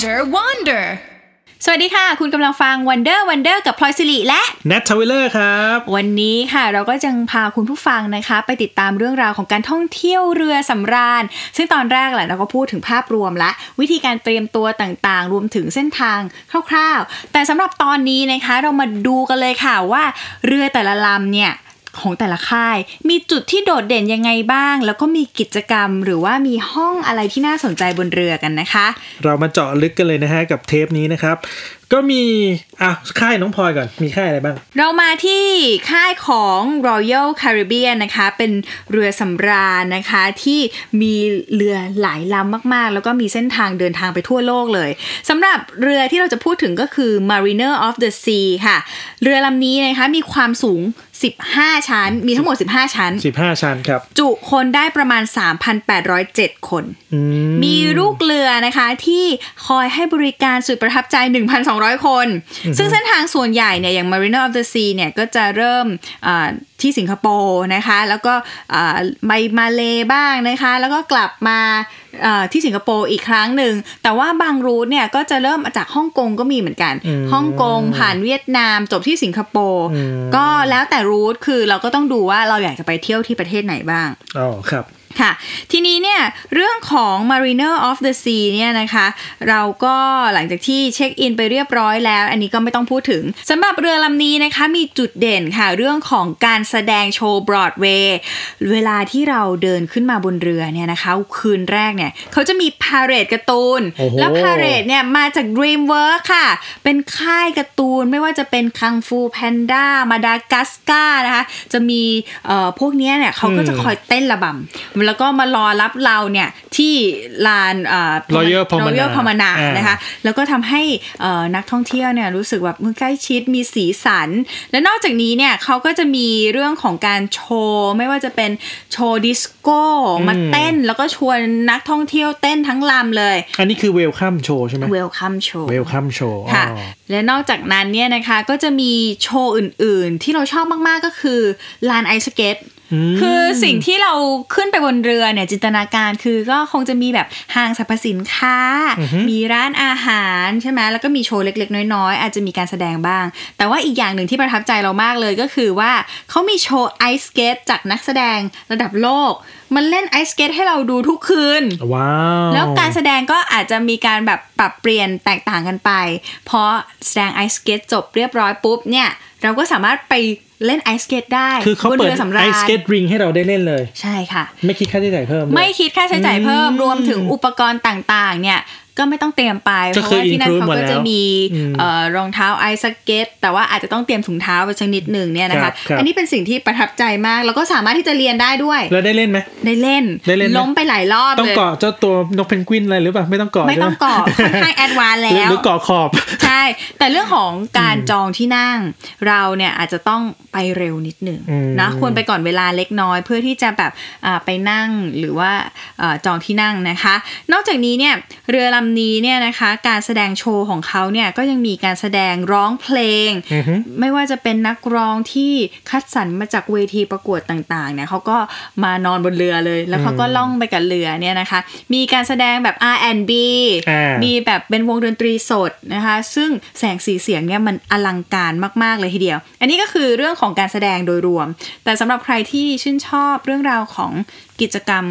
Wonder Wander สวัสดีค่ะ คุณกำลังฟัง Wonder Wonder กับพลอยสิริและแนททวิลเลอร์ครับ วันนี้ค่ะเราก็จะพาคุณผู้ฟังนะคะ ไปติดตามเรื่องราวของการท่องเที่ยวเรือสำราญ ซึ่งตอนแรกแหละเราก็พูดถึงภาพรวมละวิธีการเตรียมตัวต่างๆ รวมถึงเส้นทางคร่าว ๆ แต่สำหรับตอนนี้นะคะเรามาดูกันเลยค่ะว่าเรือแต่ละลำเนี่ย ของแต่ละค่าย มีจุดที่โดดเด่นยังไงบ้าง แล้วก็มีกิจกรรมหรือว่ามีห้องอะไรที่น่าสนใจบนเรือกันนะคะ เรามาเจาะลึกกันเลยนะฮะกับเทปนี้นะครับ ก็มีอะค่ายน้องพลอยก่อน มีค่ายอะไรบ้าง เรามาที่ค่ายของ Royal Caribbean นะคะ เป็นเรือสำราญนะคะ ที่มีเรือหลายลำมากๆ แล้วก็มีเส้นทางเดินทางไปทั่วโลกเลยสำหรับเรือที่เราจะพูดถึงก็คือ Mariner of the Sea ค่ะ เรือลำนี้นะคะมีความสูง 15 ชั้น มีทั้งหมด 15 ชั้น 15 ชั้นครับ จุคนได้ประมาณ 3,807 คนอืมมีลูกเรือนะคะที่คอยให้บริการสุดประทับใจ 1,200คน ซึ่งเส้นทางส่วนใหญ่เนี่ยอย่าง Mariner of the Sea เนี่ยก็จะเริ่มอ่าที่สิงคโปร์นะคะ แล้วก็อ่าไปมาเลบ้างนะคะ แล้วก็กลับมาอ่าที่สิงคโปร์อีกครั้งหนึ่ง แต่ว่าบางรูทเนี่ยก็จะเริ่มจากฮ่องกงก็มีเหมือนกันฮ่องกงผ่านเวียดนามจบที่สิงคโปร์ก็แล้วแต่รูทคือเราก็ต้องดูว่าเราอยากจะไปเที่ยวที่ประเทศไหนบ้างอ๋อครับ ค่ะทีนี้เนี่ยเรื่องของ Mariner of the Sea เนี่ยนะคะเราก็หลังจากที่เช็คอินไปเรียบร้อยแล้ว อันนี้ก็ไม่ต้องพูดถึงสำหรับเรือลำนี้นะคะมีจุดเด่นค่ะเรื่องของการแสดงโชว์บรอดเวย์เวลาที่เราเดินขึ้นมาบนเรือเนี่ยนะคะคืนแรกเนี่ยเขาจะมีพาเรดการ์ตูนโอ้โหแล้วพาเรดเนี่ยมาจาก DreamWorks ค่ะ เป็นค่ายการ์ตูนไม่ว่าจะเป็นคังฟูแพนด้ามาดากัสการ์นะคะจะมีเอ่อพวกเนี้ยเนี่ยเขาก็จะคอยเต้นระบำแล้วก็มารอรับเราเนี่ยที่ลานเอ่อ Royal Promenade Royal Promenade อ่านนะคะแล้วก็ทำให้เอ่อนักท่องเที่ยวเนี่ยรู้สึกแบบมือใกล้ชิดมีสีสัน และนอกจากนี้เนี่ยเขาก็จะมีเรื่องของการโชว์ไม่ว่าจะเป็นโชว์ดิสโก้มาเต้นแล้วก็ชวนนักท่องเที่ยวเต้นทั้งลำเลย อันนี้คือ Welcome Show ใช่ไหม Welcome Show Wel come Show ค่ะและนอกจากนั้นเนี่ยนะคะก็จะมีโชว์อื่นๆ ที่เราชอบมากๆก็คือลานไอสเก็ต คือสิ่งที่เราขึ้นไปบนเรือเนี่ยจินตนาการคือก็คงจะมีแบบห้างสรรพสินค้า มีร้านอาหารใช่ไหมแล้วก็มีโชว์เล็กๆ น้อยๆ อาจจะมีการแสดงบ้าง แต่ว่าอีกอย่างหนึ่งที่ประทับใจเรามากเลยก็คือว่าเขามีโชว์ไอสเกตจากนักแสดงระดับโลก มันเล่นไอสเกตให้เราดูทุกคืนว้าวแล้วการแสดงก็อาจจะมีการแบบปรับเปลี่ยนแตกต่างกันไปเพราะแสดงไอสเกตจบเรียบร้อยปุ๊บเนี่ยเราก็สามารถไป เล่นไอสเกตได้คือเขาบนเปิดรือสำราไอญสเก็ตริงให้เราได้เล่นเลย ใช่ค่ะ ไม่คิดค่าใช้จ่ายเพิ่มด้วยไม่คิดค่าใช้จ่ายเพิ่มอืมรวมถึงอุปกรณ์ต่างๆ เนี่ยก็ไม่ต้องเตรียมไปก็เพคือราะว่าที่นั่น include เขาหมดก็แล้วจะมีอืมเอ่อรองเท้าไอสเก็ตแต่ว่าอาจจะต้องเตรียมถุงเท้าไปสักนิดหนึ่งเนี่ยนะครัคะบครับอันนี้เป็นสิ่งที่ประทับใจมาก แล้วก็สามารถที่จะเรียนได้ด้วย แล้วได้เล่นไหมได้เล่นได้เล่นไหมล้มไปหลายรอบต้องเลยเกาะเจ้าตัวนกเพนกวินอะไรหรือเปล่าไม่ต้องเกาะไม่ต้องใช่หเกาะค่อนข้างแอดวานหรือแล้วหรือเกาะขอบ ใช่ แต่เรื่องของการจองที่นั่ง เราเนี่ยอาจจะต้องไปเร็วนิดหนึ่งอืมนะควรไปก่อนเวลาเล็กน้อย เพื่อที่จะแบบอ่าไปนั่งหรือว่าอ่าจองที่นั่งนะคะ นอกจากนี้เนี่ยเรือลำนี้เนี่ยนะคะการแสดงโชว์ของเขาเนี่ยก็ยังมีการแสดงร้องเพลงอือฮึไม่ว่าจะเป็นนักร้องที่คัดสรรมาจากเวทีประกวดต่างๆเนี่ยเขาก็มานอนบนเรือเลย แล้วเขาก็ล่องไปกับเรือเนี่ยนะคะ มีการแสดงแบบ R&B อ่ามีมีแบบเป็นวงดนตรีสดนะคะ ซึ่งแสงสีเสียงเนี่ยมันอลังการมากๆเลยทีเดียว อันนี้ก็คือเรื่องของการแสดงโดยรวม แต่สำหรับใครที่ชื่นชอบเรื่องราวของกิจกรรม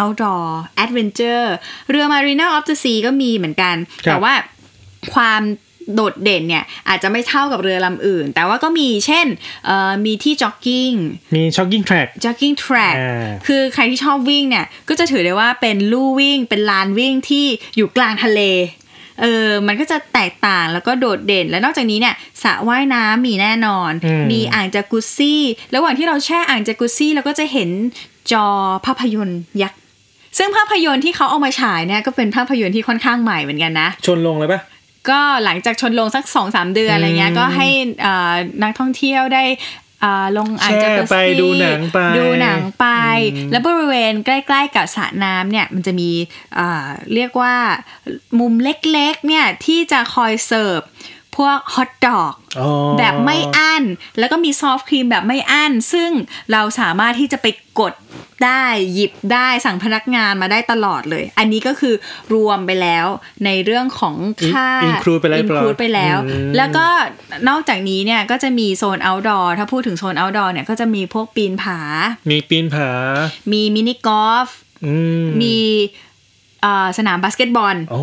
outdoor adventure เรือ Marina of the Sea ก็มีเหมือนกันครับแต่ว่าความโดดเด่นเนี่ยอาจจะไม่เท่ากับเรือลำอื่น แต่ว่าก็มีเช่นเอ่อมีที่ jogging มีช็อกกิ้งแทร็ก jogging track อ่าคือใครที่ชอบวิ่งเนี่ย ก็จะถือได้ว่าเป็นลู่วิ่ง เป็นลานวิ่งที่อยู่กลางทะเลเออ มันก็จะแตกต่างแล้วก็โดดเด่น และนอกจากนี้เนี่ยสระว่ายน้ำมีแน่นอนอืมมีอ่างจากุซซี่ ระหว่างที่เราแช่อ่างจากุซซี่เราก็จะเห็นจอภาพยนตร์ยักษ์ ซึ่งภาพยนตร์ที่เขาเอามาฉายเนี่ยก็เป็นภาพยนตร์ที่ค่อนข้างใหม่เหมือนกันนะ ชนลงเลยปะก็หลังจากชนลงสักสองสามเดือนอะไรเงี้ยอืมก็ให้อ่านักท่องเที่ยวได้อ่าลงอ่างจากุซแช่ไปซี่ดูหนังไปดูหนังไปอืมแล้วบริเวณใกล้ ๆ กับสระน้ำเนี่ยมันจะมีอ่าเรียกว่ามุมเล็กๆเนี่ยที่จะคอยเสิร์ฟ พวกฮอทดอกอ๋อแบบไม่อั้น แล้วก็มีซอฟต์ครีมแบบไม่อั้น ซึ่งเราสามารถที่จะไปกดได้หยิบได้สั่งพนักงานมาได้ตลอดเลย อันนี้ก็คือรวมไปแล้วในเรื่องของค่า include ไปแล้ว include ไปแล้วอืมแล้วก็นอกจากนี้เนี่ยก็จะมีโซน outdoor ถ้าพูดถึงโซน outdoor เนี่ยก็จะมีพวกปีนผา มีปีนผา มีมินิกอล์ฟอืมมีเอ่อสนามบาสเกตบอลโอ้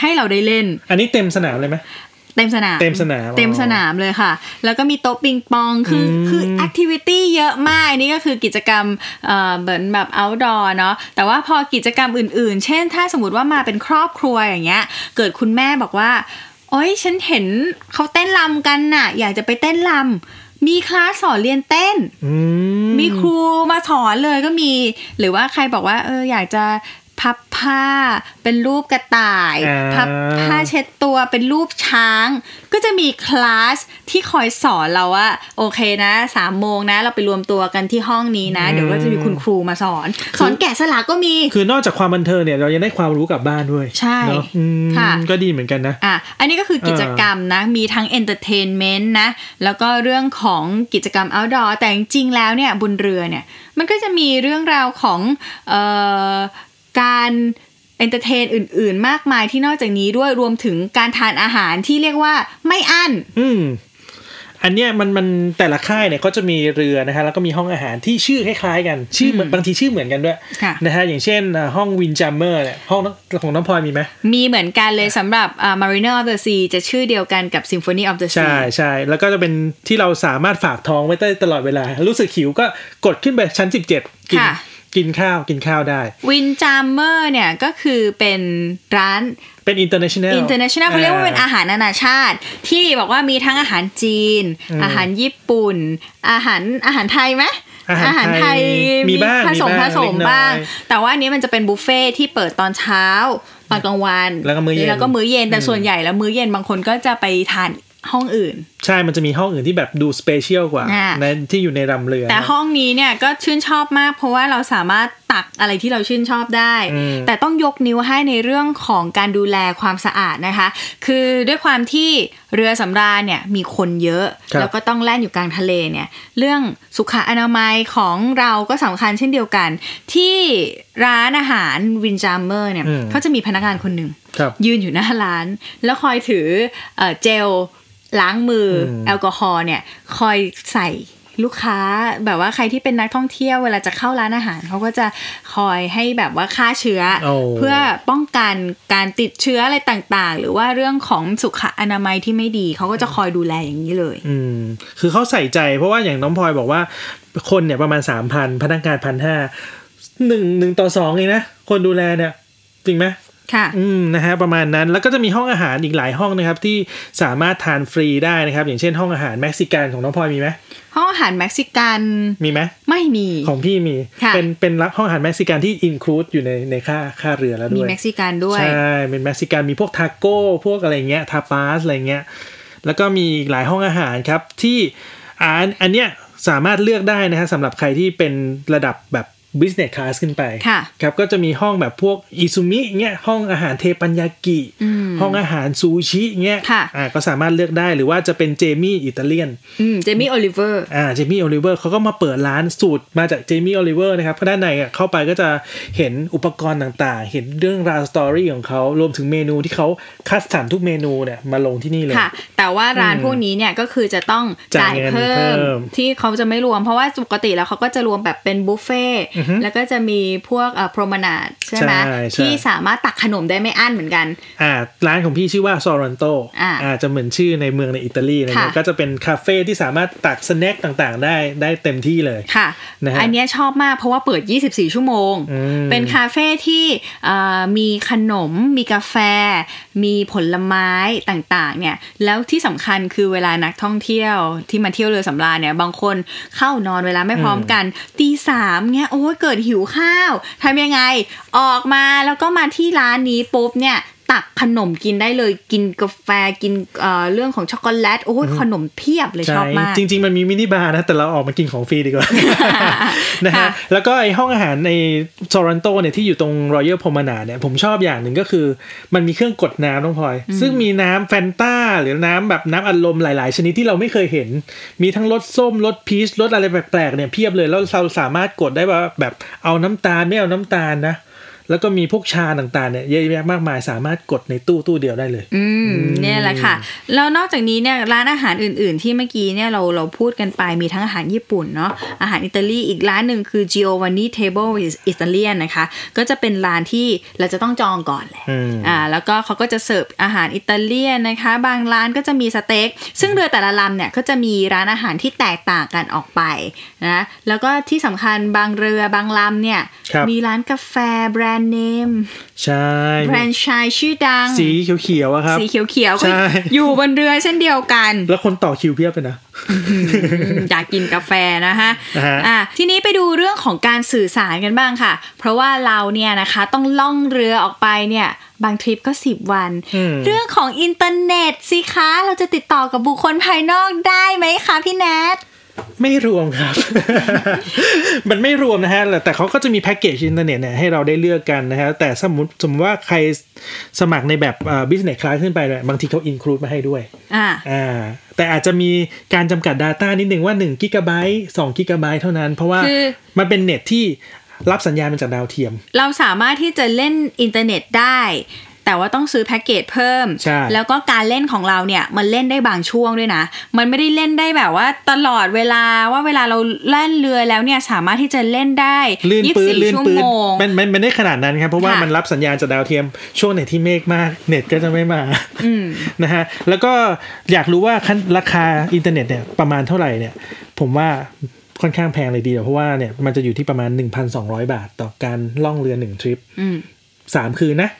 ให้เราได้เล่น อันนี้เต็มสนามเลยไหม เต็มสนาม เต็มสนามเต็มสนามเลยค่ะ แล้วก็มีโต๊ะปิงปองคืออมคือแอคทิวิตี้เยอะมากนี่ก็คือกิจกรรมเอ่อเหมือนแบบ outdoor เนาะแต่ว่าพอกิจกรรมอื่น ๆ เช่น ถ้าสมมติว่ามาเป็นครอบครัวอย่างเงี้ย เกิดคุณแม่บอกว่า โอ๊ยฉันเห็นเขาเต้นรำกันน่ะ อยากจะไปเต้นรำมีคลาสสอนเรียนเต้นอืมมีครูมาสอนเลยก็มี หรือว่าใครบอกว่าเอออยากจะ พับผ้า เป็นรูปกระต่ายอ่าพับผ้าเช็ดตัวเป็นรูปช้าง ก็จะมีคลาสที่คอยสอนเราว่าโอเคนะสามโมงนะ เราไปรวมตัวกันที่ห้องนี้นะ เดี๋ยวก็จะมีคุณครูมาสอน สอนแกะสลักก็มี คือนอกจากความบันเทิงเนี่ยเรายังได้ความรู้กลับบ้านด้วย ใช่เนาะอืมค่ะก็ดีเหมือนกันนะอะอันนี้ก็คือกิจกรรมนะ มีทั้ง entertainment นะ แล้วก็เรื่องของกิจกรรม outdoor แต่จริงๆแล้วเนี่ยบนเรือเนี่ยมันก็จะมีเรื่องราวของเอ่อ การ entertain อื่น ๆ มากมายที่นอกจากนี้ด้วยรวมถึงการทานอาหารที่เรียกว่าไม่อั้น อืมอันเนี้ยมันมันแต่ละค่ายเนี่ยก็จะมีเรือนะฮะแล้วก็มีห้องอาหารที่ชื่อคล้ายๆกันชื่อเหมือนบางทีชื่อเหมือนกันด้วยค่ะนะฮะอย่างเช่นอ่าห้อง Windjammer เนี่ยห้องของน้องพลอยมีไหมมีเหมือนกันเลยสำหรับอ่า Mariner of the Sea จะชื่อเดียวกันกับ Symphony of the ใช่ Sea ใช่แล้วก็จะเป็นที่เราสามารถฝากท้องไว้ได้ตลอดเวลา รู้สึกหิวก็กดขึ้นไปชั้น 17กินค่ะ กินข้าวกินข้าวได้ Windjammer เนี่ยก็คือเป็นร้านเป็น international international เขาเรียกว่าเป็นอาหารนานาชาติ ที่บอกว่ามีทั้งอาหารจีน อาหารญี่ปุ่น อาหารอาหารไทยไหมอาหารไทยมีบ้างผสมมีบ้างผสมเล็กน้อยบ้าง แต่ว่าอันนี้มันจะเป็นบุฟเฟ่ที่เปิดตอนเช้าตอนกลางวันแล้วก็มื้อเย็นแล้วก็มื้อเย็นแต่ส่วนใหญ่แล้วมื้อเย็นบางคนก็จะไปทาน ห้องอื่น ใช่มันจะมีห้องอื่นที่แบบดู special กว่าอ่าในที่อยู่ในลำเรือ แต่ห้องนี้เนี่ยก็ชื่นชอบมาก เพราะว่าเราสามารถตักอะไรที่เราชื่นชอบได้อืมแต่ต้องยกนิ้วให้ในเรื่องของการดูแลความสะอาดนะคะ คือด้วยความที่เรือสำราญเนี่ยมีคนเยอะครับแล้วก็ต้องแล่นอยู่กลางทะเลเนี่ย เรื่องสุขอนามัยของเราก็สำคัญเช่นเดียวกัน ที่ร้านอาหาร Windjammer เนี่ยเขาจะมีพนักงานคนหนึ่งครับยืนอยู่หน้าร้าน แล้วคอยถือเอ่อเจล ล้างมืออมแอลกอฮอล์เนี่ยคอยใส่ลูกค้าแบบว่าใครที่เป็นนักท่องเที่ยวเวลาจะเข้าร้านอาหารเขาก็จะคอยให้แบบว่าฆ่าเชื้อโอ้เพื่อป้องกันการติดเชื้ออะไรต่างๆ หรือว่าเรื่องของสุขอนามัยที่ไม่ดีเขาก็จะคอยดูแลอย่างนี้เลย อืมคือเขาใส่ใจ เพราะว่าอย่างน้องพลอยบอกว่าคนเนี่ยประมาณสามพันพนักงานพันห้าหนึ่งหนึ่งต่อสองเองนะคนดูแลเนี่ยจริงไหม ค่ะอืมนะฮะประมาณนั้นแล้วก็จะมีห้องอาหารอีกหลายห้องนะครับ ที่สามารถทานฟรีได้นะครับ อย่างเช่นห้องอาหารเม็กซิกันของน้องพลอยมีไหมห้องอาหารเม็กซิกันมีไหมไม่มีของพี่มีค่ะเป็นเป็นห้องอาหารเม็กซิกันที่ include อยู่ในในค่าค่าเรือแล้วมีด้วยเม็กซิกันด้วยใช่เป็นเม็กซิกันมีพวกทาโก้พวกอะไรเงี้ยทาปาสอะไรเงี้ยแล้วก็มีอีกหลายห้องอาหารครับที่อ่าอันอันเนี้ยสามารถเลือกได้นะฮะสำหรับใครที่เป็นระดับแบบ business class ขึ้นไปค่ะครับก็จะมีห้องแบบพวก Izumi เงี้ยห้องอาหารเทปันยากิ ห้องอาหารซูชิเงี้ยค่ะอ่าก็สามารถเลือกได้หรือว่าจะเป็น Jamie's Italian อืมเจมี่โอลิเวอร์อ่าเจมี่โอลิเวอร์เขาก็มาเปิดร้านสูตรมาจากเจมี่โอลิเวอร์นะครับเพราะด้านในอะเข้าไปก็จะเห็นอุปกรณ์ต่างๆ เห็นเรื่องราว story ของเขารวมถึงเมนูที่เขาคัดสรรทุกเมนูเนี่ยมาลงที่นี่เลยค่ะ แต่ว่าร้านอืมพวกนี้เนี่ยก็คือจะต้องจ่าจ่ายยเงินเพิ่เพิ่มมที่เขาจะไม่รวม เพราะว่าปกติแล้วเขาก็จะรวมแบบเป็นบุฟเฟ่ต์แล้วก็จะมีพวกเอ่อโปรมนาดใช่ไหมใช่ใช่ ที่สามารถตักขนมได้ไม่อั้นเหมือนกัน อ่าร้านของพี่ชื่อว่าซอรันโตอ่าอ่าจะเหมือนชื่อในเมืองในอิตาลีอะไรเงี้ยค่ะก็จะเป็นคาเฟ่ที่สามารถตักสแน็คต่างๆ ได้ได้เต็มที่เลย ค่ะ นะฮะอันเนี้ยชอบมากเพราะว่าเปิด 24 ชั่วโมง อืม เป็นคาเฟ่ที่เอ่อมีขนม มีกาแฟ มีผลไม้ต่างๆ เนี่ย แล้วที่สำคัญคือเวลานักท่องเที่ยวที่มาเที่ยวเรือสำราญเนี่ย บางคนเข้านอนเวลาไม่พร้อมกันตีสามเนี่ยโอ้ยเกิดหิวข้าวทำยังไง ออกมาแล้วก็มาที่ร้านนี้ปุ๊บเนี่ย ตักขนมกินได้เลยกินกาแฟกินเอ่อเรื่องของช็อกโกแลตโอ้ยขนมเพียบเลยชอบมาก จริง ๆ มันมีมินิบาร์นะ แต่เราออกมากินของฟรีดีกว่านะฮะค่ะแล้วก็ไอห้องอาหารในโตรอนโตเนี่ยที่อยู่ตรงรอยัลพ o ม a นาเนี่ยผมชอบอย่างหนึ่งก็คือ มันมีเครื่องกดน้ำน้องพลอย ซึ่งมีน้ำแฟนต้าหรือน้ำแบบน้ำอัดลมหลาย ๆ ชนิดที่เราไม่เคยเห็น มีทั้งรสส้มรสพีชรสอะไรแปลกๆเนี่ยเพียบเลยแล้วเราสามารถกดได้ว่าแบบเอาน้ำตาลไม่เอาน้ำตาลนะ แล้วก็มีพวกชาต่างๆเนี่ยเยอะแยะมากมายสามารถกดในตู้ตู้เดียวได้เลย อืมเนี่ยแหละค่ะ แล้วนอกจากนี้เนี่ยร้านอาหารอื่น ๆ ที่เมื่อกี้เนี่ยเราเราพูดกันไปมีทั้งอาหารญี่ปุ่นเนาะอาหารอิตาลีอีกร้านหนึ่งคือ Giovanni Table Italian นะคะ ก็จะเป็นร้านที่เราจะต้องจองก่อนแหละอืมอ่าแล้วก็เขาก็จะเสิร์ฟอาหารอิตาเลียนนะคะ บางร้านก็จะมีสเต็กซึ่งเรือแต่ละลำเนี่ยก็จะมีร้านอาหารที่แตกต่างกันออกไปนะแล้วก็ที่สำคัญบางเรือบางลำเนี่ยครับมีร้านกาแฟแบรนด์เนม ใช่ แบรนด์ชายชื่อดัง สีเขียวๆอะครับ สีเขียวๆก็ใช่อยู่บนเรือเช่นเดียวกัน แล้วคนต่อคิวเพียบเลยนะอืมอยากกินกาแฟนะคะนะฮะอะทีนี้ไปดูเรื่องของการสื่อสารกันบ้างค่ะ เพราะว่าเราเนี่ยนะคะต้องล่องเรือออกไปเนี่ยบางทริปก็ 10 วันอืมเรื่องของอินเทอร์เน็ตสิคะ เราจะติดต่อกับบุคคลภายนอกได้ไหมคะพี่แนท ไม่รวมครับ มันไม่รวมนะฮะ แต่เขาก็จะมีแพ็กเกจอินเทอร์เน็ตเนี่ยให้เราได้เลือกกันนะฮะ แต่สมมติสมมติว่าใครสมัครในแบบเอ่อ business class ขึ้นไปเนี่ยบางทีเขา include มาให้ด้วย อ่า อ่า แต่อาจจะมีการจำกัด Data นิดนึงว่า1กิกะไบต์2กิกะไบต์เท่านั้น เพราะว่าคือมันเป็นเน็ตที่รับสัญญาณมาจากดาวเทียม เราสามารถที่จะเล่นอินเทอร์เน็ตได้ แต่ว่าต้องซื้อแพ็กเกจเพิ่มใช่แล้วก็การเล่นของเราเนี่ยมันเล่นได้บางช่วงด้วยนะ มันไม่ได้เล่นได้แบบว่าตลอดเวลาว่าเวลาเราแล่นเรือแล้วเนี่ยสามารถที่จะเล่นได้ลื่นปืน24ลื่นชั่วปืนโมงมันมันมันได้ขนาดนั้นครับเพราะว่าค่ะมันรับสัญญาณจากดาวเทียมช่วงไหนที่เมฆมากเน็ตก็จะไม่มาอืมนะฮะแล้วก็อยากรู้ว่าขั้นราคาอินเทอร์เน็ตเนี่ยประมาณเท่าไหร่เนี่ย ผมว่าค่อนข้างแพงเลยทีเดียวเพราะว่าเนี่ยมันจะอยู่ที่ประมาณ 1,200 บาทต่อการล่องเรือหนึ่งทริปอืมสามคืนนะ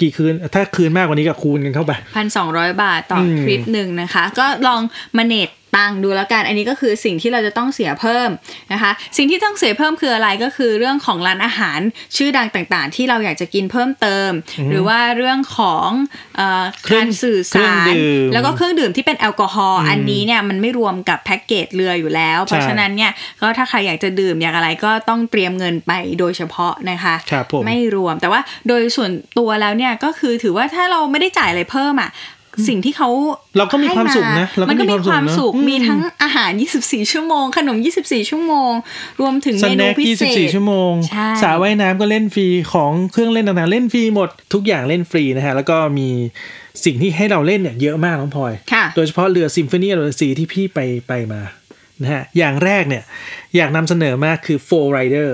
กี่คืน ถ้าคืนมากกว่านี้ก็คูณกันเข้าไปพันสองร้อยบาทต่ออมทริปหนึ่งนะคะ ก็ลองมานับตังค์ดูแล้วกัน อันนี้ก็คือสิ่งที่เราจะต้องเสียเพิ่มนะคะ สิ่งที่ต้องเสียเพิ่มคืออะไรก็คือเรื่องของร้านอาหารชื่อดังต่างๆ ที่เราอยากจะกินเพิ่มเติม หรือว่าเรื่องของเอ่อเครื่กาองรสื่อเครื่สาองรดื่มแล้วก็เครื่องดื่มที่เป็นแอลกอฮอล์อันนี้เนี่ยมันไม่รวมกับแพ็กเกจเรืออยู่แล้ว เพราะใช่ฉะนั้นเนี่ยก็ถ้าใครอยากจะดื่มอยากอะไรก็ต้องเตรียมเงินไปโดยเฉพาะนะคะครับผมไม่รวมแต่ว่าโดยส่วนตัวแล้วเนี่ยก็คือถือว่าถ้าเราไม่ได้จ่ายอะไรเพิ่มอะ สิ่งที่เขาเราก็มีความสุขนะให้เราก็มันก็มีความสุขมีความสุขนะมีทั้งอาหาร 24 ชั่วโมง ขนม 24 ชั่วโมง รวมถึงสเมนูแน็คพิเศษ24 ชั่วโมงใช่สระว่ายน้ำก็เล่นฟรีของเครื่องเล่นต่างๆ เล่นฟรีหมดทุกอย่างเล่นฟรีนะฮะแล้วก็มีสิ่งที่ให้เราเล่นเนี่ยเยอะมากน้องพลอยค่ะโดยเฉพาะเรือซิมโฟนีอ r ซีที่พี่ไปไปมานะฮะอย่างแรกเนี่ยอยากนำเสนอมากคือ Four Rider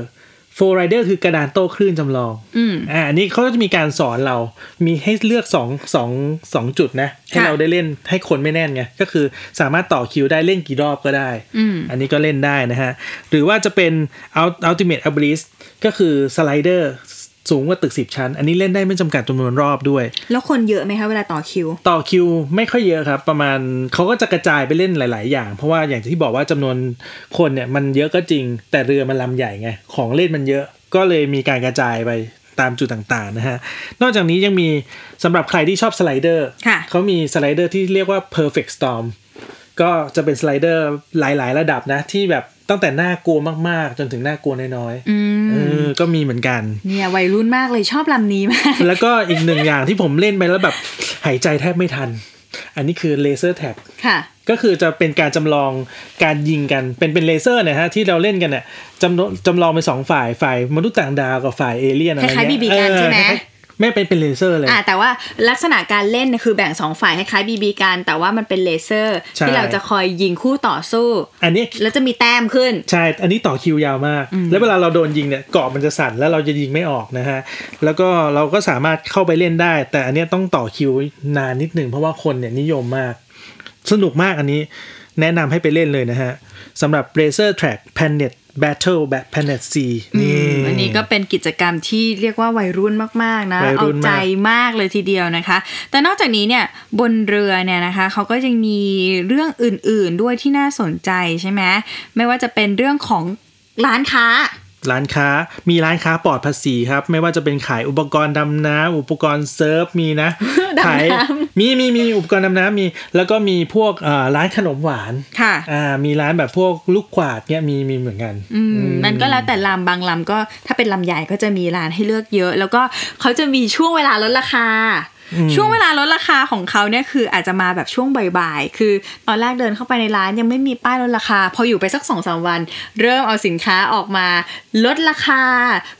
Four Rider คือกระดานโต้คลื่นจำลองอืมอ่าอันนี้เขาก็จะมีการสอนเรา มีให้เลือกสองสองสองจุดนะ ให้ค่ะเราได้เล่นให้คนไม่แน่นไง ก็คือสามารถต่อคิวได้เล่นกี่รอบก็ได้อืมอันนี้ก็เล่นได้นะฮะ หรือว่าจะเป็น Ult- Ultimate a b r i s ก็คือสไลเดอร์สู งกว่าตึก10ชั้น อันนี้เล่นได้ไม่จำกัดจำนวนรอบด้วย แล้วคนเยอะไหมคะเวลาต่อคิว ต่อคิวไม่ค่อยเยอะครับ ประมาณเขาก็จะกระจายไปเล่นหลาย ๆ อย่าง เพราะว่าอย่างที่บอกว่าจำนวนคนเนี่ยมันเยอะก็จริง แต่เรือมันลำใหญ่ไงของเล่นมันเยอะ ก็เลยมีการกระจายไปตามจุดต่าง ๆ นะฮะ นอกจากนี้ยังมีสำหรับใครที่ชอบสไลเดอร์ค่ะเขามีสไลเดอร์ที่เรียกว่า perfect storm ก็จะเป็นสไลเดอร์หลาย ๆ ระดับนะที่แบบตั้งแต่น่ากลัวมาก ๆ จนถึงน่ากลัวน้อยอืมๆเออก็มีเหมือนกัน เนี่ยวัยรุ่นมากเลยชอบลำนี้มาก แล้วก็อีกหนึ่งอย่างที่ผมเล่นไปแล้วแบบหายใจแทบไม่ทัน อันนี้คือ laser tag ค่ะก็คือจะเป็นการจำลองการยิงกันเป็นเป็นเลเซอร์นะฮะที่เราเล่นกันเนี่ยจำจำลองเป็นสองฝ่ายฝ่ายมนุษย์ต่างดาวกับฝ่ายเอเลี่ยนอะไรคล้ายๆเงี้ย BB กันใช่ไหมเออคล้ายๆ ไม่เป็นเป็นเลเซอร์เลยอ่าแต่ว่าลักษณะการเล่นเนี่ยคือแบ่งสองฝ่ายคล้ายๆ BB gun แต่ว่ามันเป็นเลเซอร์ใช่ที่เราจะคอยยิงคู่ต่อสู้ อันนี้แล้วจะมีแต้มขึ้น ใช่ อันนี้ต่อคิวยาวมาก แล้วเวลาเราโดนยิงเนี่ยเกราะมันจะสั่นแล้วเราจะยิงไม่ออกนะฮะแล้วก็เราก็สามารถเข้าไปเล่นได้ แต่อันเนี้ยต้องต่อคิวนานนิดหนึ่งเพราะว่าคนเนี่ยนิยมมาก สนุกมากอันนี้แนะนำให้ไปเล่นเลยนะฮะสำหรับ Laser Tag Planet Battle Battle Planet Z นี่อันนี้ก็เป็นกิจกรรมที่เรียกว่าวัยรุ่นมาก ๆ นะวัยเอารุ่นมากใจมากเลยทีเดียวนะคะ แต่นอกจากนี้เนี่ยบนเรือเนี่ยนะคะเขาก็ยังมีเรื่องอื่น ๆ ด้วยที่น่าสนใจใช่ไหมไม่ว่าจะเป็นเรื่องของร้านค้า ร้านค้ามีร้านค้าปลอดภาษีครับ ไม่ว่าจะเป็นขายอุปกรณ์ดำน้ำอุปกรณ์เซิร์ฟมีนะดำน้ำขายมีมีมีอุปกรณ์ดำน้ำมี แล้วก็มีพวกเอ่อร้านขนมหวานค่ะอ่ามีร้านแบบพวกลูกกวาดเนี่ยมีมีเหมือนกันอืมมันก็แล้วแต่ลำบางลำก็ถ้าเป็นลำใหญ่ก็จะมีร้านให้เลือกเยอะ แล้วก็เขาจะมีช่วงเวลาลดราคา ช่วงเวลาลดราคาของเขาเนี่ยคืออาจจะมาแบบช่วงบ่ายๆ คือตอนแรกเดินเข้าไปในร้านยังไม่มีป้ายลดราคา พออยู่ไปสักสองสามวัน เริ่มเอาสินค้าออกมาลดราคา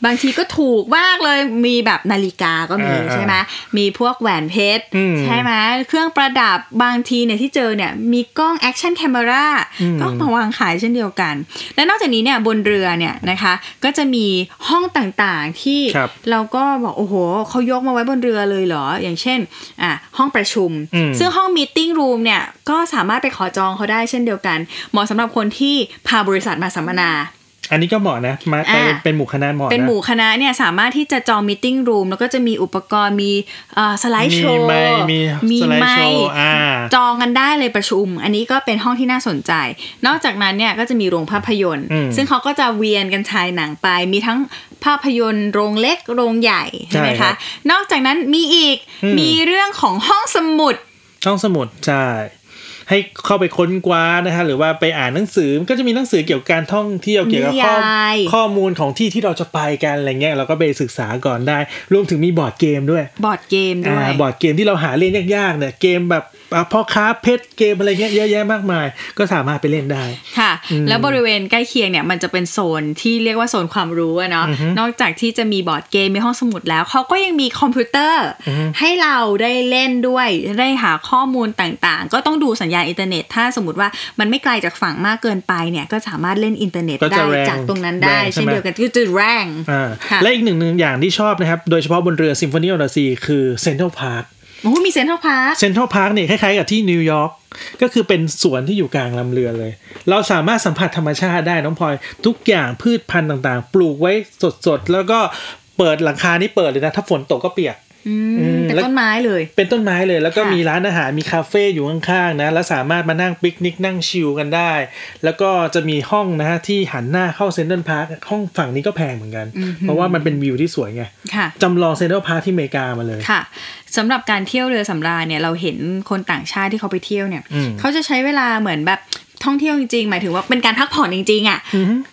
บางทีก็ถูกมากเลยมีแบบนาฬิกาก็มีอ่าๆใช่ไหมมีพวกแหวนเพชรอืมใช่ไหมเครื่องประดับบางทีเนี่ยที่เจอเนี่ยมีกล้องแอคชั่นแคม e ราอืมก็มาวางขายเช่นเดียวกัน และนอกจากนี้เนี่ยบนเรือเนี่ยนะคะก็จะมีห้องต่างๆที่ครับเราก็บอกโอ้โหเขายกมาไว้บนเรือเลยเหรออย่างเช่นอะห้องประชุมอืมซึ่งห้อง meeting room เนี่ยก็สามารถไปขอจองเขาได้เช่นเดียวกัน เหมาะสำหรับคนที่พาบริษัทมาสัมมนา อันนี้ก็เหมาะนะมาไปอ่าเป็นหมู่คณะเหมาะเป็นนะหมู่คณะเนี่ยสามารถที่จะจอง meeting room แล้วก็จะมีอุปกรณ์มีสไลด์โชมีว์ไมค์มีมีสไลด์ไมโชค์ว์อ่าจองกันได้เลยประชุม อันนี้ก็เป็นห้องที่น่าสนใจ นอกจากนั้นเนี่ยก็จะมีโรงภาพยนตร์อืมซึ่งเขาก็จะเวียนกันฉายหนังไป มีทั้งภาพยนตร์โรงเล็กโรงใหญ่ใช่ไหมใช่ครัคะบนอกจากนั้นมีอีกอืมมีเรื่องของห้องสมุดช่องสมุดใช่ ให้เข้าไปค้นคว้านะฮะหรือว่าไปอ่านหนังสือมันก็จะมีหนังสือเกี่ยวกับการท่องเที่ยวเกี่ยวกับข้อนิยายข้อมูลของที่ที่เราจะไปกันอะไรเงี้ยเราก็ไปศึกษาก่อนได้ รวมถึงมีบอร์ดเกมด้วยบอร์ดเกมด้วยอ่าบอร์ดเกมที่เราหาเล่นยากๆเนี่ยเกมแบบอะ พ่อค้าเพชรเกมอะไรเงี้ยเยอะแยะมากมาย ก็สามารถไปเล่นได้ค่ะ แล้วบริเวณใกล้เคียงเนี่ยมันจะเป็นโซนที่เรียกว่าโซนความรู้อะเนาะนอกจากที่จะมีบอร์ดเกมมีห้องสมุดแล้วเขาก็ยังมีคอมพิวเตอร์ ให้เราได้เล่นด้วยได้หาข้อมูลต่างๆ ก็ต้องดูสัญญาณอินเทอร์เน็ต ถ้าสมมติว่ามันไม่ไกลจากฝั่งมากเกินไปเนี่ยก็สามารถเล่นอินเทอร์เน็ตก็จะได้แรงจากตรงนั้นได้แรงใช่เช่นไหมเดียวกันก็จะแรงอ่าค่ะและอีกหนึ่งหนึ่งอย่างที่ชอบนะครับโดยเฉพาะบนเรือ Symphony of the Seas คือเซ็นทรัลพาร์ค โอ้โหมี Central Park Central Park เนี่ยคล้ายๆกับที่นิวยอร์กก็คือเป็นสวนที่อยู่กลางลำเรือเลย เราสามารถสัมผัสธรรมชาติได้น้องพลอย ทุกอย่างพืชพันธุ์ต่างๆ ปลูกไว้สดๆ แล้วก็เปิดหลังคานี่เปิดเลยนะ ถ้าฝนตกก็เปียก เป็นแล้วต้นไม้เลย เป็นต้นไม้เลย แล้วก็ค่ะมีร้านอาหารมีคาเฟ่อยู่ข้างๆนะ แล้วสามารถมานั่งปิกนิกนั่งชิลกันได้ แล้วก็จะมีห้องนะฮะที่หันหน้าเข้า Central Park ห้องฝั่งนี้ก็แพงเหมือนกัน เพราะว่ามันเป็นวิวที่สวยไงค่ะจำลอง Central Park ที่อเมริกามาเลยค่ะสำหรับการเที่ยวเรือสำราญเนี่ยเราเห็นคนต่างชาติที่เขาไปเที่ยวเนี่ยอืมเขาจะใช้เวลาเหมือนแบบ ท่องเที่ยวจริงๆ หมายถึงว่าเป็นการพักผ่อนจริงๆอะ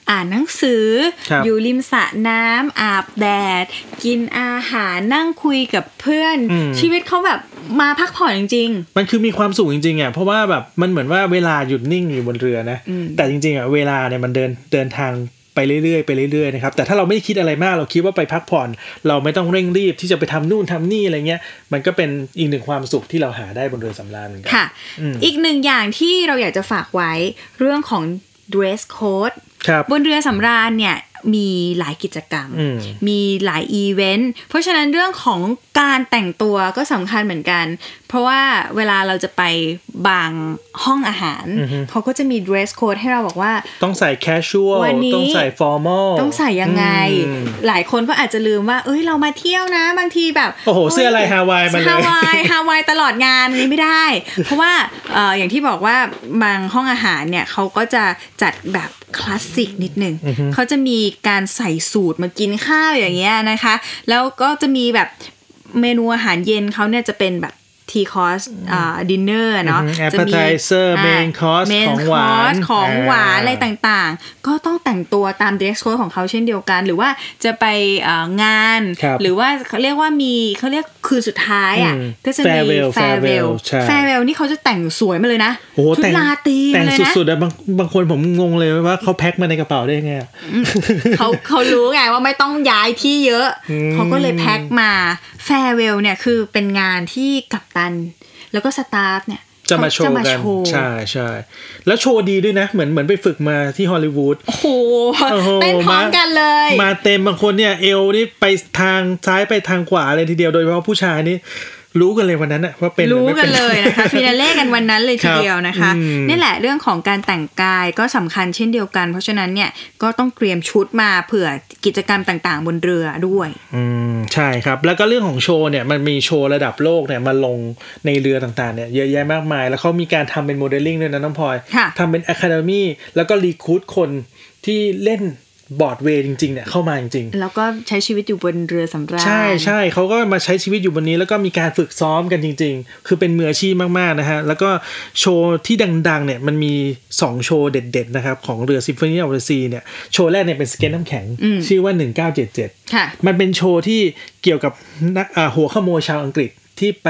อ่านหนังสือครับอยู่ริมสระน้ำอาบแดด กินอาหารนั่งคุยกับเพื่อนอืมชีวิตเขาแบบมาพักผ่อนจริงมันคือมีความสุขจริงๆอะเพราะว่าแบบมันเหมือนว่าเวลาหยุดนิ่งอยู่บนเรือนะอืมแต่จริงๆอะเวลาเนี่ยมันเดินเดินทาง ไปเรื่อยๆไปเรื่อยๆนะครับแต่ถ้าเราไม่ได้คิดอะไรมากเราคิดว่าไปพักผ่อน เราไม่ต้องเร่งรีบที่จะไปทำนู่นทำนี่อะไรเงี้ยมันก็เป็นอีกหนึ่งความสุขที่เราหาได้บนเรือสำราญเหมือนกัๆค่ะอืมอีกหนึ่งอย่างที่เราอยากจะฝากไว้เรื่องของ dress code ครับบนเรือสำราญเนี่ย มีหลายกิจกรรมอืมมีหลายอีเวนต์ เพราะฉะนั้นเรื่องของการแต่งตัวก็สำคัญเหมือนกัน เพราะว่าเวลาเราจะไปบางห้องอาหารอือฮึเขาก็จะมี dress code ให้เราบอกว่า ต้องใส่ casual วันนี้ต้องใส่ formal ต้องใส่ยังไงอืมหลายคนก็อาจจะลืมว่า เอ้ยเรามาเที่ยวนะ บางทีแบบ โอ้โห เสื้อลายฮาวายมาเลยฮาวายฮาวายตลอดงานอันนี้ไม่ได้ เพราะว่าเอ่ออย่างที่บอกว่าบางห้องอาหารเนี่ยเขาก็จะจัดแบบคลาสสิกนิดหนึ่งเขาจะมีการใส่สูทมากินข้าวอย่างเงี้ยนะคะ แล้วก็จะมีแบบเมนูอาหารเย็นเขาเนี่ยจะเป็นแบบ three course อ่าดินเนอร์เนาะอือฮึจะมี appetizer อ่า main course main ของหวาน course ของหวานอ่าอะไรต่างๆ ก็ต้องแต่งตัวตาม dress code ของเขาเช่นเดียวกัน หรือว่าจะไปเอ่องานครับหรือว่าเขาเรียกว่ามีเขาเรียกคืนสุดท้ายอะอืมก็จะมี farewell farewell farewell ใช่ farewell นี่เขาจะแต่งสวยมาเลยนะโอ้โหชุดแต่งราตรีแต่งมาเลยนะสุดๆอะบางบางคนผมงงเลยว่าเขาแพ็คมาในกระเป๋าได้ยังไงอะเขาเขารู้ไงว่าไม่ต้องย้ายที่เยอะอืมเขาก็เลยแพ็คมา farewell เนี่ยคือเป็นงานที่กัปตัน แล้วก็ staff เนี่ยจะมาโชว์จะมากันโชว์ใช่ใช่แล้วโชว์ดีด้วยนะ เหมือนเหมือนไปฝึกมาที่ฮอลลีวูดโอ้โหโอ้โหเต้นพร้อมมากันเลย มาเต็มบางคนเนี่ย เอวนี่ไปทางซ้ายไปทางขวาเลยทีเดียวโดยเฉพาะผู้ชายนี่ รู้กันเลยวันนั้นอะว่าเป็นหอรู้ไม่กัป็นเลยนะคะ finale กันวันนั้นเลยทีครับเดียวนะคะอืมนี่แหละเรื่องของการแต่งกายก็สำคัญเช่นเดียวกัน เพราะฉะนั้นเนี่ยก็ต้องเตรียมชุดมาเผื่อกิจกรรมต่างๆ บนเรือด้วยอืมใช่ครับ แล้วก็เรื่องของโชว์เนี่ยมันมีโชว์ระดับโลกเนี่ยมาลงในเรือต่างๆเนี่ยเยอะแยะมากมาย แล้วเขามีการทำเป็นโมเดลลิ่งด้วยนะน้องพลอยค่ะทำเป็น academy แล้วก็ recruit คนที่เล่น บอร์ดเวย์จริงๆเนี่ยเข้ามาจริงแล้วก็ใช้ชีวิตอยู่บนเรือสำราญๆใช่ใช่เขาก็มาใช้ชีวิตอยู่บนนี้ แล้วก็มีการฝึกซ้อมกันจริง ๆ คือเป็นมืออาชีพมากๆนะฮะ แล้วก็โชว์ที่ดังๆเนี่ยมันมี 2 โชว์เด็ดๆนะครับของเรือ Symphony of the Sea เนี่ยโชว์แรกเนี่ยเป็นสเก็ตน้ำแข็ง ชื่อว่า 1977 ค่ะ มันเป็นโชว์ที่เกี่ยวกับนักอ่าหัวขโมยชาวอังกฤษที่ไป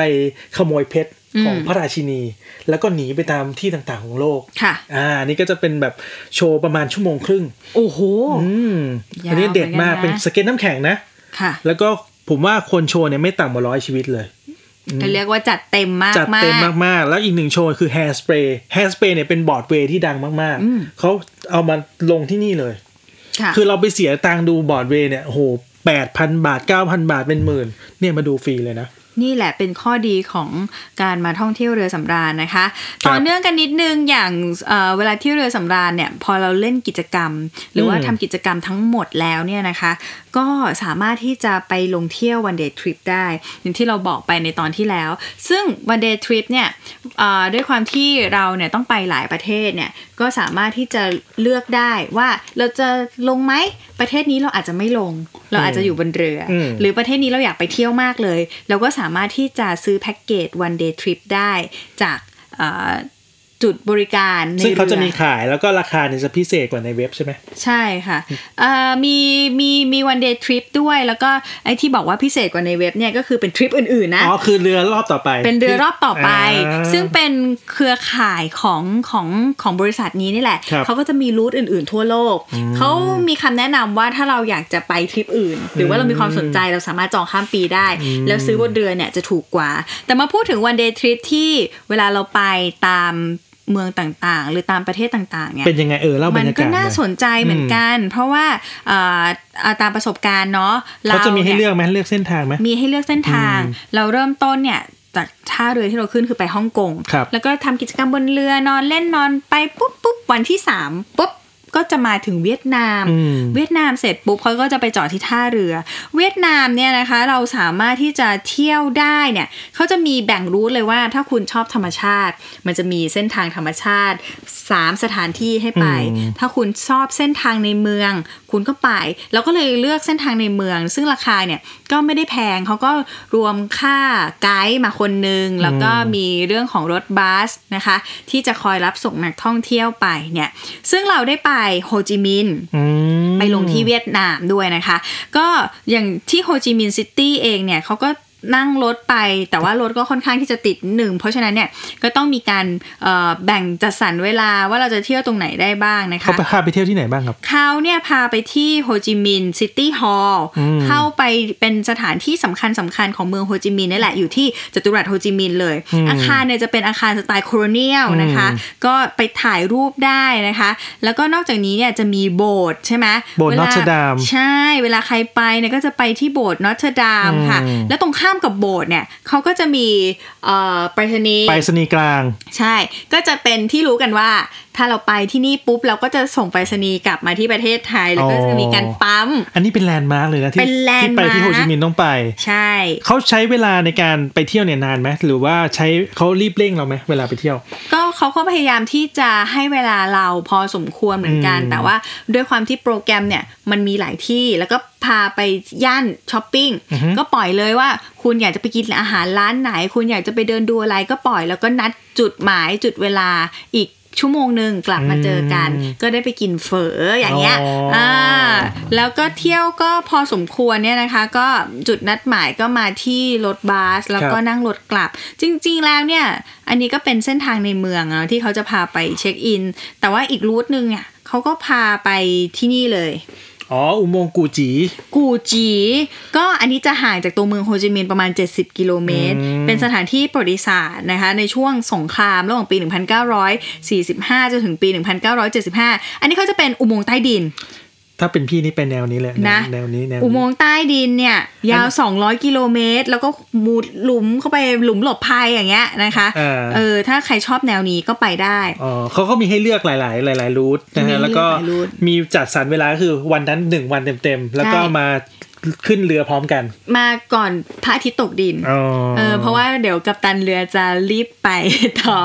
ขโมยเพชร ของพระราชินี แล้วก็หนีไปตามที่ต่างๆของโลก ค่ะ อ่าอันนี่ก็จะเป็นแบบโชว์ประมาณชั่วโมงครึ่ง โอ้โห อืมยาวอันนี้เด็ดมากเหมืเป็อนนกันนะสเก็ตน้ำแข็งนะ ค่ะ แล้วก็ผมว่าคนโชว์เนี่ยไม่ต่ำกว่าร้อยชีวิตเลยก็เรียกว่าจัดเต็มมากจัดเต็มมาก ๆ แล้วอีกหนึ่งโชว์คือ Hair Spray Hair Spray เนี่ยเป็นบอร์ดเวย์ที่ดังมากๆ เขาเอามาลงที่นี่เลยค่ะคือเราไปเสียตังค์ดูบอร์ดเวย์เนี่ยโอ้โหแปดพันบาทเก้าพันบาทเป็นหมื่น เนี่ยมาดูฟรีเลยนะ นี่แหละเป็นข้อดีของการมาท่องเที่ยวเรือสำราญนะคะครับต่อเนื่องกันนิดนึงอย่างเอ่อเวลาเที่ยวเรือสำราญเนี่ยพอเราเล่นกิจกรรม หรือว่าอืมทำกิจกรรมทั้งหมดแล้วเนี่ยนะคะ ก็สามารถที่จะไปลงเที่ยว one day trip ได้ อย่างที่เราบอกไปในตอนที่แล้ว ซึ่ง one day trip เนี่ยเอ่อด้วยความที่เราเนี่ยต้องไปหลายประเทศเนี่ยก็สามารถที่จะเลือกได้ว่าเราจะลงไหมประเทศนี้เราอาจจะไม่ลง เราอาจจะอยู่บนเรืออืมหรือประเทศนี้เราอยากไปเที่ยวมากเลย เราก็สามารถที่จะซื้อแพ็กเกจ one day trip ได้จากเอ่อ จุดบริการในซึ่งเขาจะรือมีขายแล้วก็ราคาเนี่ยจะพิเศษกว่าในเว็บใช่ไหมใช่ค่ะเอ่อมีมีมี one day trip ด้วยแล้วก็ไอ้ที่บอกว่าพิเศษกว่าในเว็บเนี่ยก็คือเป็นทริปอื่นๆนะอ๋อคือเรือรอบต่อไป เป็นเรือรอบต่อไปอ่าซึ่งเป็นเครือข่ายของของของบริษัทนี้นี่แหละครับเขาก็จะมีรูทอื่นๆทั่วโลกเขามีคำแนะนำว่าถ้าเราอยากจะไปทริปอื่น หรือว่าเรามีความสนใจเราสามารถจองข้ามปีได้ แล้วซื้อบนเรือเนี่ยจะถูกกว่า แต่มาพูดถึงวันเดย์ทริปที่เวลาเราไปตาม เมืองต่างๆ หรือตามประเทศต่างๆเนี่ยเป็นยังไงเออเล่าบรมันรยากาศก็น่าหอยสนใจเหมือนกัน เพราะว่าเอ่อเอาตามประสบการณ์เนาะเขาจะมีให้นี่ยเลือกไหมเลือกเส้นทางไหมมีให้เลือกเส้นทาง เราเริ่มต้นเนี่ยจากท่าเรือที่เราขึ้นคือไปฮ่องกงครับแล้วก็ทำกิจกรรมบนเรือนอนเล่นนอนไปปุ๊บปุ๊บวันที่สามปุ๊บ ก็จะมาถึงเวียดนามอืมเวียดนามเสร็จปุ๊บเขาก็จะไปจอดที่ท่าเรือ เวียดนามเนี่ยนะคะเราสามารถที่จะเที่ยวได้เนี่ยเขาจะมีแบ่งรูทเลยว่าถ้าคุณชอบธรรมชาติ มันจะมีเส้นทางธรรมชาติ 3 สถานที่ให้ไปอืมถ้าคุณชอบเส้นทางในเมือง คุณก็ไปเราก็เลยเลือกเส้นทางในเมือง ซึ่งราคาเนี่ยก็ไม่ได้แพงเขาก็รวมค่าไกด์มาคนหนึ่งแล้วก็มีเรื่องของรถบัสนะคะ ที่จะคอยรับส่งนักท่องเที่ยวไปเนี่ยซึ่งเราได้ไปโฮจิมินห์อืมไปลงที่เวียดนามด้วยนะคะ ก็อย่างที่โฮจิมินห์ City เองเนี่ยเขาก็ นั่งรถไปแต่ว่ารถก็ค่อนข้างที่จะติดนิดหนึ่งเพราะฉะนั้นเนี่ยก็ต้องมีการเอ่อแบ่งจัดสรรเวลาว่าเราจะเที่ยวตรงไหนได้บ้างนะคะเขาไปพาไปเที่ยวที่ไหนบ้างครับเขาเนี่ยพาไปที่โฮจิมินห์ City Hall อืมเข้าไปเป็นสถานที่สำคัญสำคัญของเมืองโฮจิมินห์นี่แหละอยู่ที่จัตุรัสโฮจิมินห์เลย อาคารเนี่ยจะเป็นอาคารสไตล์โคโลเนียลนะคะ ก็ไปถ่ายรูปได้นะคะ แล้วก็นอกจากนี้เนี่ยจะมีโบสถ์ใช่ไหมโบสถ์วลา Notre Dame ใช่เวลาใครไปเนี่ยก็จะไปที่โบสถ์ Notre Dame ค่ะอืมแล้วตรงข้ามกับโบสถ์เนี่ยเขาก็จะมีเอ่อไปรษณีย์ไปรษณีย์กลาง ใช่ ก็จะเป็นที่รู้กันว่า ถ้าเราไปที่นี่ปุ๊บเราก็จะส่งไปรษณีย์กลับมาที่ประเทศไทย แล้วก็อ๋อจะมีการปั๊ม อันนี้เป็นแลนด์มาร์กเลยนะที่เป็นแลนด์ที่ไปที่โฮจิมินห์ต้องไป ใช่ เขาใช้เวลาในการไปเที่ยวเนี่ยนานไหมหรือว่าใช้เขารีบเร่งเราไหมเวลาไปเที่ยว ก็เขาก็พยายามที่จะให้เวลาเราพอสมควรเหมือนกันอืมแต่ว่าด้วยความที่โปรแกรมเนี่ยมันมีหลายที่แล้วก็พาไปย่านช้อปปิ้งก็ปล่อยเลยว่าคุณอยากจะไปกินอาหารร้านไหน คุณอยากจะไปเดินดูอะไรก็ปล่อยแล้วก็นัดจุดหมายจุดเวลาอีก ชั่วโมงหนึ่งกลับมาเจอกันอืมก็ได้ไปกินเฝออย่างเงี้ยอ๋ออ่่าแล้วก็เที่ยวก็พอสมควรเนี่ยนะคะ ก็จุดนัดหมายก็มาที่รถบัสแล้วก็นั่งรถกลับ จริง ๆ แล้วเนี่ย อันนี้ก็เป็นเส้นทางในเมืองอะที่เขาจะพาไปเช็คอิน แต่ว่าอีกรูทหนึ่งเนี่ยเขาก็พาไปที่นี่เลย อ๋อ อุโมงค์กูจี กูจี ก็อันนี้จะห่างจากตัวเมืองโฮจิมินห์ประมาณ 70 กิโลเมตรอืมเป็นสถานที่ประวัติศาสตร์นะคะ ในช่วงสงครามระหว่างปี 1945 จนถึงปี 1975 อันนี้เขาจะเป็นอุโมงค์ใต้ดิน ถ้าเป็นพี่นี่เป็นแนวนี้เลยนะแนวนี้แนวอุโมนี้งค์ใต้ดินเนี่ย ยาว 200 กิโลเมตร แล้วก็มุดหลุมเข้าไปหลุมหลบภัยอย่างเงี้ยนะคะอ่าเออถ้าใครชอบแนวนี้ก็ไปได้อ๋อเขาก็มีให้เลือกหลาย ๆ หลาย ๆ รูทนะมีให้ฮะเลือกแล้วก็หลายรูทมีจัดสรรเวลาก็คือวันนั้นหนึ่งวันเต็ม ๆ แล้วก็ใช่มา ขึ้นเรือพร้อมกัน มาก่อนพระอาทิตย์ตกดินอ๋อเออเพราะว่าเดี๋ยวกัปตันเรือจะรีบไปต่อ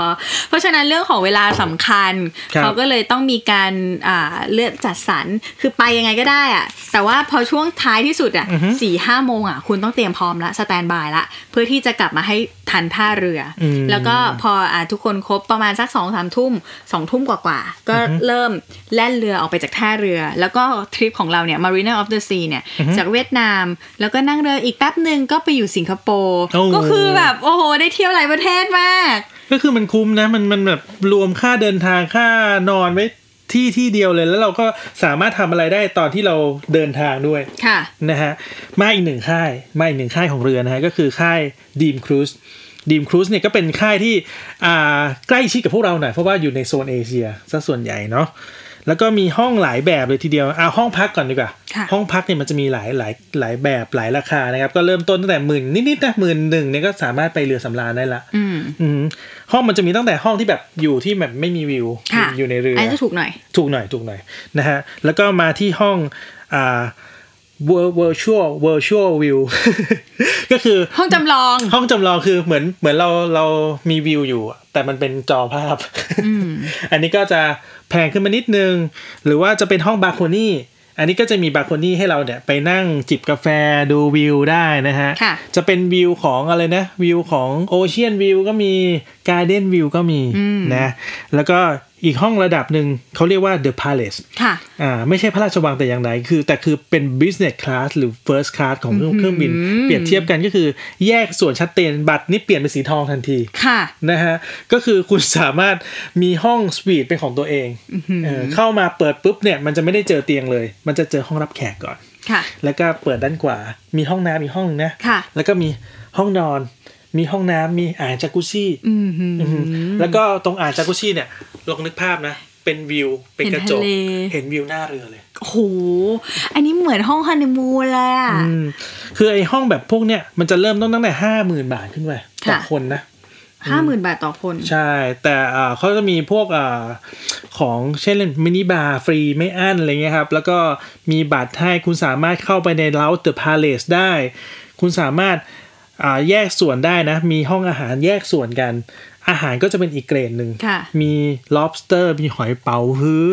เพราะฉะนั้นเรื่องของเวลาสำคัญครับเขาก็เลยต้องมีการอ่าเลือกจัดสรรคือไปยังไงก็ได้อะแต่ว่าพอช่วงท้ายที่สุดอะสี่ห้าโมงอะคุณต้องเตรียมพร้อมละสแตนบายละเพื่อที่จะกลับมาให้ทันท่าเรืออมแล้วก็พออ่าทุกคนครบประมาณสักสองสามทุ่มสองทุ่มกว่าๆก็เริ่มแล่นเรือออกไปจากท่าเรือ แล้วก็ทริปของเราเนี่ย Marina of the Sea เนี่ยจากเวียดนาม แล้วก็นั่งเรืออีกแป๊บหนึ่งก็ไปอยู่สิงคโปร์โอ้ก็คือแบบโอ้โหได้เที่ยวหลายประเทศมาก ก็คือมันคุ้มนะมันมันแบบรวมค่าเดินทางค่านอนไว้ที่ที่เดียวเลยแล้วเราก็สามารถทำอะไรได้ตอนที่เราเดินทางด้วยค่ะนะฮะมาอีกหนึ่งค่ายมาอีกหนึ่งค่ายของเรือนะฮะก็คือค่ายดีมครูซดีมครูซเนี่ยก็เป็นค่ายที่อ่าใกล้ชิดกับพวกเราหน่อยเพราะว่าอยู่ในโซนเอเชียซะส่วนใหญ่เนาะ แล้วก็มีห้องหลายแบบเลยทีเดียวเอาห้องพักก่อนดีกว่าค่ะห้องพักเนี่ยมันจะมีหลายหลายหลายแบบหลายราคานะครับ ก็เริ่มต้นตั้งแต่หมื่นนิดๆนะหมื่นหนึ่งเนี่ยก็สามารถไปเรือสำราญได้ละอืมอืมห้องมันจะมีตั้งแต่ห้องที่แบบอยู่ที่แบบไม่มีวิวค่ะอยู่ในเรืออันนี้จะถูกหน่อย ถูกหน่อยถูกหน่อยนะฮะแล้วก็มาที่ห้องอ่า vir- virtual virtual view ก็คือห้องจำลองห้องจำลองคือเหมือนเหมือนเราเรามีวิวอยู่อะ แต่มันเป็นจอภาพ อันนี้ก็จะแพงขึ้นมานิดนึง หรือว่าจะเป็นห้องบาร์โคนี่อันนี้ก็จะมีบาร์โคนี่ให้เราเนี่ยไปนั่งจิบกาแฟดูวิวได้นะฮะค่ะจะเป็นวิวของอะไรนะ วิวของโอเชียนวิวก็มีการ์เด้นวิวก็มีนะ แล้วก็ อีกห้องระดับหนึ่งเขาเรียกว่า The Palace ค่ะอ่าไม่ใช่พระราชวังแต่อย่างใดคือ แต่คือเป็น business class หรือ first class ของเครื่องเครื่องบิน เปรียบเทียบกันก็คือแยกส่วนชัดเจนบัตรนี่เปลี่ยนเป็นสีทองทันที ค่ะนะฮะก็คือคุณสามารถมีห้องสวีทเป็นของตัวเองเออเข้ามาเปิดปุ๊บเนี่ยมันจะไม่ได้เจอเตียงเลย มันจะเจอห้องรับแขกก่อนค่ะ แล้วก็เปิดด้านขวา มีห้องน้ำอีกห้องนึงนะค่ะแล้วก็มีห้องนอน มีห้องน้ำมีอ่างจากุซี่อืมหืมอืมแล้วก็ตรงอ่างจากุซี่เนี่ยลองนึกภาพนะเป็นวิว เป็นกระจกเห็นทะเลเห็นวิวหน้าเรือเลยโอ้โหอันนี้เหมือนห้องฮันนีมูนเลยอะอืมคือไอ้ห้องแบบพวกเนี้ยมันจะเริ่มต้นตั้งแต่ห้าหมื่นบาทขึ้นไปต่อค่ะคนนะห้าหมื่นบาทต่อคน ใช่ แต่อ่าเขาจะมีพวกอ่าของเช่นมินิบาร์ฟรีไม่อั้นอะไรเงี้ยครับ แล้วก็มีบัตรให้คุณสามารถเข้าไปใน lounge The Palace ได้ คุณสามารถอ่า แยกส่วนได้นะ มีห้องอาหารแยกส่วนกัน อาหารก็จะเป็นอีกเกรดหนึ่งค่ะมี lobster มีหอยเป๋าฮื้อ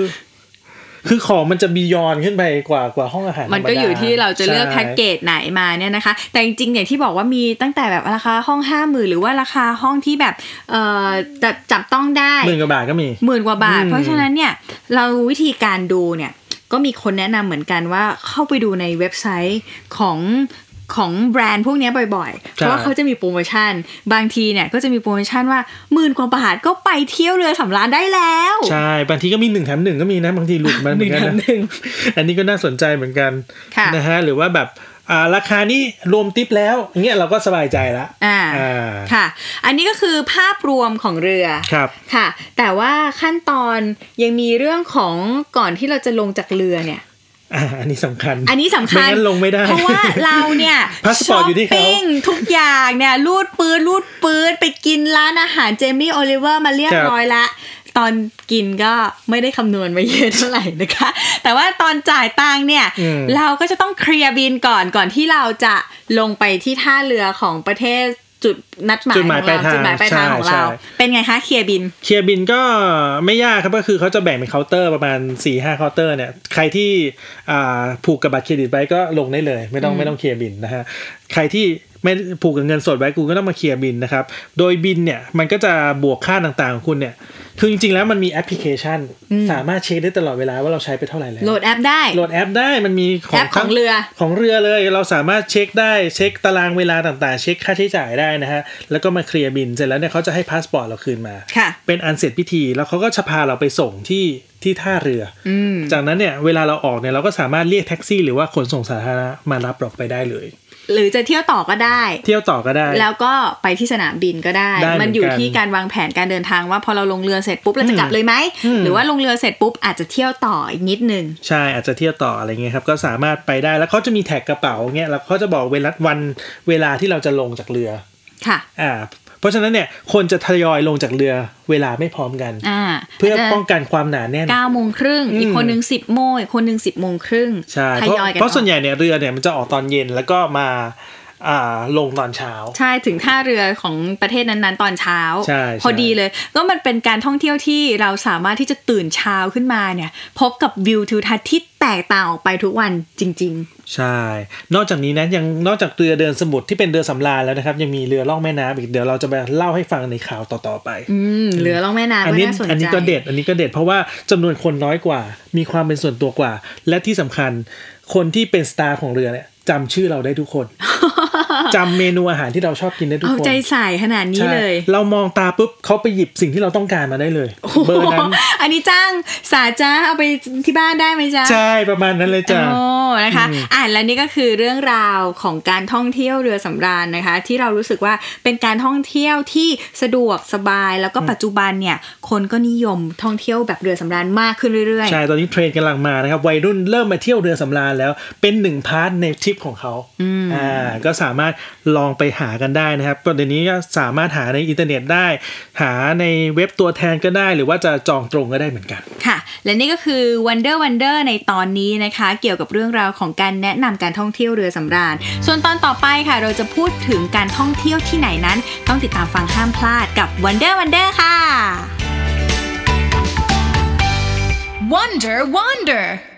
คือของมันจะบียอนขึ้นไปกว่ากว่าห้องอาหาร มันก็ธรรดาอยู่ที่เราจะเลือกใช่แพ็กเกจไหนมาเนี่ยนะคะ แต่จริงๆอย่างที่บอกว่ามีตั้งแต่แบบราคาห้องห้าหมื่นหรือว่าราคาห้องที่แบบเอ่อจับจับต้องได้หมื่นกว่าบาทก็มีหมื่นกว่าบาทอืมเพราะฉะนั้นเนี่ยเราวิธีการดูเนี่ยก็มีคนแนะนำเหมือนกันว่าเข้าไปดูในเว็บไซต์ของ ของแบรนด์พวกเนี้ยบ่อยๆ เพราะว่าเขาจะมีโปรโมชั่น บางทีเนี่ยก็จะมีโปรโมชั่นว่าหมื่นกว่าบาทก็ไปเที่ยวเรือสำราญได้แล้ว ใช่ บางทีก็มีหนึ่งแถมหนึ่งก็มีนะบางทีหลุดมาเหมือนกันหนึ่งแถมนะหนึ่งอันนี้ก็น่าสนใจเหมือนกันค่ะนะฮะหรือว่าแบบอ่าราคานี้รวมทิปแล้วอย่างเงี้ยเราก็สบายใจละอ่าอ่าค่ะ อันนี้ก็คือภาพรวมของเรือครับค่ะ แต่ว่าขั้นตอนยังมีเรื่องของก่อนที่เราจะลงจากเรือเนี่ย อ่าอันนี้สำคัญ อันนี้สำคัญไม่งั้นลงไม่ได้ เพราะว่าเราเนี่ยพาสปอร์ตอยู่ที่เขาช้ปปิ้งทุกอย่างเนี่ยรูดปืนรูดปืนไปกินร้านอาหาร Jamie Oliver มาเรียบร้อยละตอนกินก็ไม่ได้คำนวณไว้เยอะเท่าไหร่นะคะ แต่ว่าตอนจ่ายตังค์เนี่ยอืมเราก็จะต้องเคลียร์บิลก่อนก่อนที่เราจะลงไปที่ท่าเรือของประเทศ จุดนัดหมายจุดหมายของเราปลายทางจุดหมายปลายทางของใช่เราใช่เป็นไงคะเคลียร์บิล เคลียร์บิลก็ไม่ยากครับก็คือเขาจะแบ่งเป็นเคาน์เตอร์ประมาณสี่ห้าเคาน์เตอร์เนี่ยใครที่อ่าผูกกับบัตรเครดิตไว้ก็ลงได้เลย ไม่ต้องไม่ต้องเคลียร์บิลนะฮะใครที่ไม่ผูกกับเงินสดไว้กูก็ต้องมาเคลียร์บินนะครับ โดยบินเนี่ยมันก็จะบวกค่าต่างๆของคุณเนี่ย คือจริงๆแล้วมันมีแอปพลิเคชัน สามารถเช็คได้ตลอดเวลาว่าเราใช้ไปเท่าไหร่แล้วโหลดแอปได้โหลดแอปได้มันมีของแอปของเรือของเรือเลย เราสามารถเช็คได้เช็คตารางเวลาต่างๆ เช็คค่าใช้จ่ายได้นะฮะแล้วก็มาเคลียร์บิลเสร็จแล้วเนี่ยเขาจะให้พาสปอร์ตเราคืนมาค่ะเป็นอันเสร็จพิธีแล้วเขาก็จะพาเราไปส่งที่ที่ท่าเรืออืมจากนั้นเนี่ยเวลาเราออกเนี่ยเราก็สามารถเรียกแท็กซี่ หรือว่าขนส่งสาธารณะมารับเราไปได้เลย หรือจะเที่ยวต่อก็ได้ เที่ยวต่อก็ได้ แล้วก็ไปที่สนามบินก็ได้ได้เหมือนกันมันอยู่ที่การวางแผนการเดินทางว่าพอเราลงเรือเสร็จปุ๊บเราจะกลับเลยไหมอืมหรือว่าลงเรือเสร็จปุ๊บอาจจะเที่ยวต่ออีกนิดนึงใช่อาจจะเที่ยวต่ออะไรเงี้ยครับก็สามารถไปได้แล้วเขาจะมีแท็กกระเป๋าเงี้ยแล้วเขาจะบอกเวลาวันเวลาที่เราจะลงจากเรือค่ะอ่า เพราะฉะนั้นเนี่ยคนจะทยอยลงจากเรือเวลาไม่พร้อมกันอ่าเพื่ออาจจะป้องกันความหนาแน่นเก้าโมงครึ่งอืมอีกคนหนึ่งสิบโมงอีกคนหนึ่งสิบโมงครึ่งใช่ทเพราะยอยกันเพราะส่วนออกใหญ่เนี่ยเรือเนี่ยมันจะออกตอนเย็นแล้วก็มาอ่า ลงตอนเช้า ใช่ถึงท่าเรือของประเทศนั้นๆ ตอนเช้าใช่พอใช่ดีเลย ก็มันเป็นการท่องเที่ยวที่เราสามารถที่จะตื่นเช้าขึ้นมาเนี่ย พบกับวิวทิวทัศน์ที่แตกต่างออกไปทุกวันจริงใช่ นอกจากนี้นะยังนอกจากเรือเดินสมุทรที่เป็นเรือสำราญแล้วนะครับ ยังมีเรือล่องแม่น้ำอีกเดี๋ยวเราจะไปเล่าให้ฟังในข่าวต่อๆไปๆอืมเรือล่องแม่น้ำอันก็นี้น่าสนใจอันนี้ก็เด็ดอันนี้ก็เด็ดเพราะว่าจำนวนคนน้อยกว่า มีความเป็นส่วนตัวกว่า และที่สำคัญคนที่เป็นสตาร์ของเรือเนี่ยจำชื่อเราได้ทุกคน จำเมนูอาหารที่เราชอบกินได้ทุกเอาคนใจใส่ขนาดนี้ใช่เลย เรามองตาปุ๊บเขาไปหยิบสิ่งที่เราต้องการมาได้เลย เบอร์นั้น อันนี้จ้างสาจ้าเอาไปที่บ้านได้ไหมจ๊ะใช่ประมาณนั้นเลยจ้ะโอ้นะคะ อ่านแล้วนี่ก็คือเรื่องราวของการท่องเที่ยวเรือสำราญนะคะ ที่เรารู้สึกว่าเป็นการท่องเที่ยวที่สะดวกสบายแล้วก็ปัจจุบันเนี่ย คนก็นิยมท่องเที่ยวแบบเรือสำราญมากขึ้นเรื่อยใช่ตอนนี้เทรนด์กำลังมานะครับวัยรุ่นเริ่มมาเที่ยวเรือสำราญแล้วเป็นหนึ่ง part ในทริปของเขาอ่าก็สามารถลองไปหากันได้นะครับก็เดี๋ยวนี้ก็สามารถหาในอินเทอร์เน็ตได้ หาในเว็บตัวแทนก็ได้ หรือว่าจะจองตรงก็ได้เหมือนกันๆค่ะ และนี่ก็คือ Wonder Wonder ในตอนนี้นะคะ เกี่ยวกับเรื่องราวของการแนะนำการท่องเที่ยวเรือสำราญ ส่วนตอนต่อไปค่ะ เราจะพูดถึงการท่องเที่ยวที่ไหนนั้น ต้องติดตามฟังห้ามพลาดกับ Wonder Wander ค่ะ Wonder, wonder.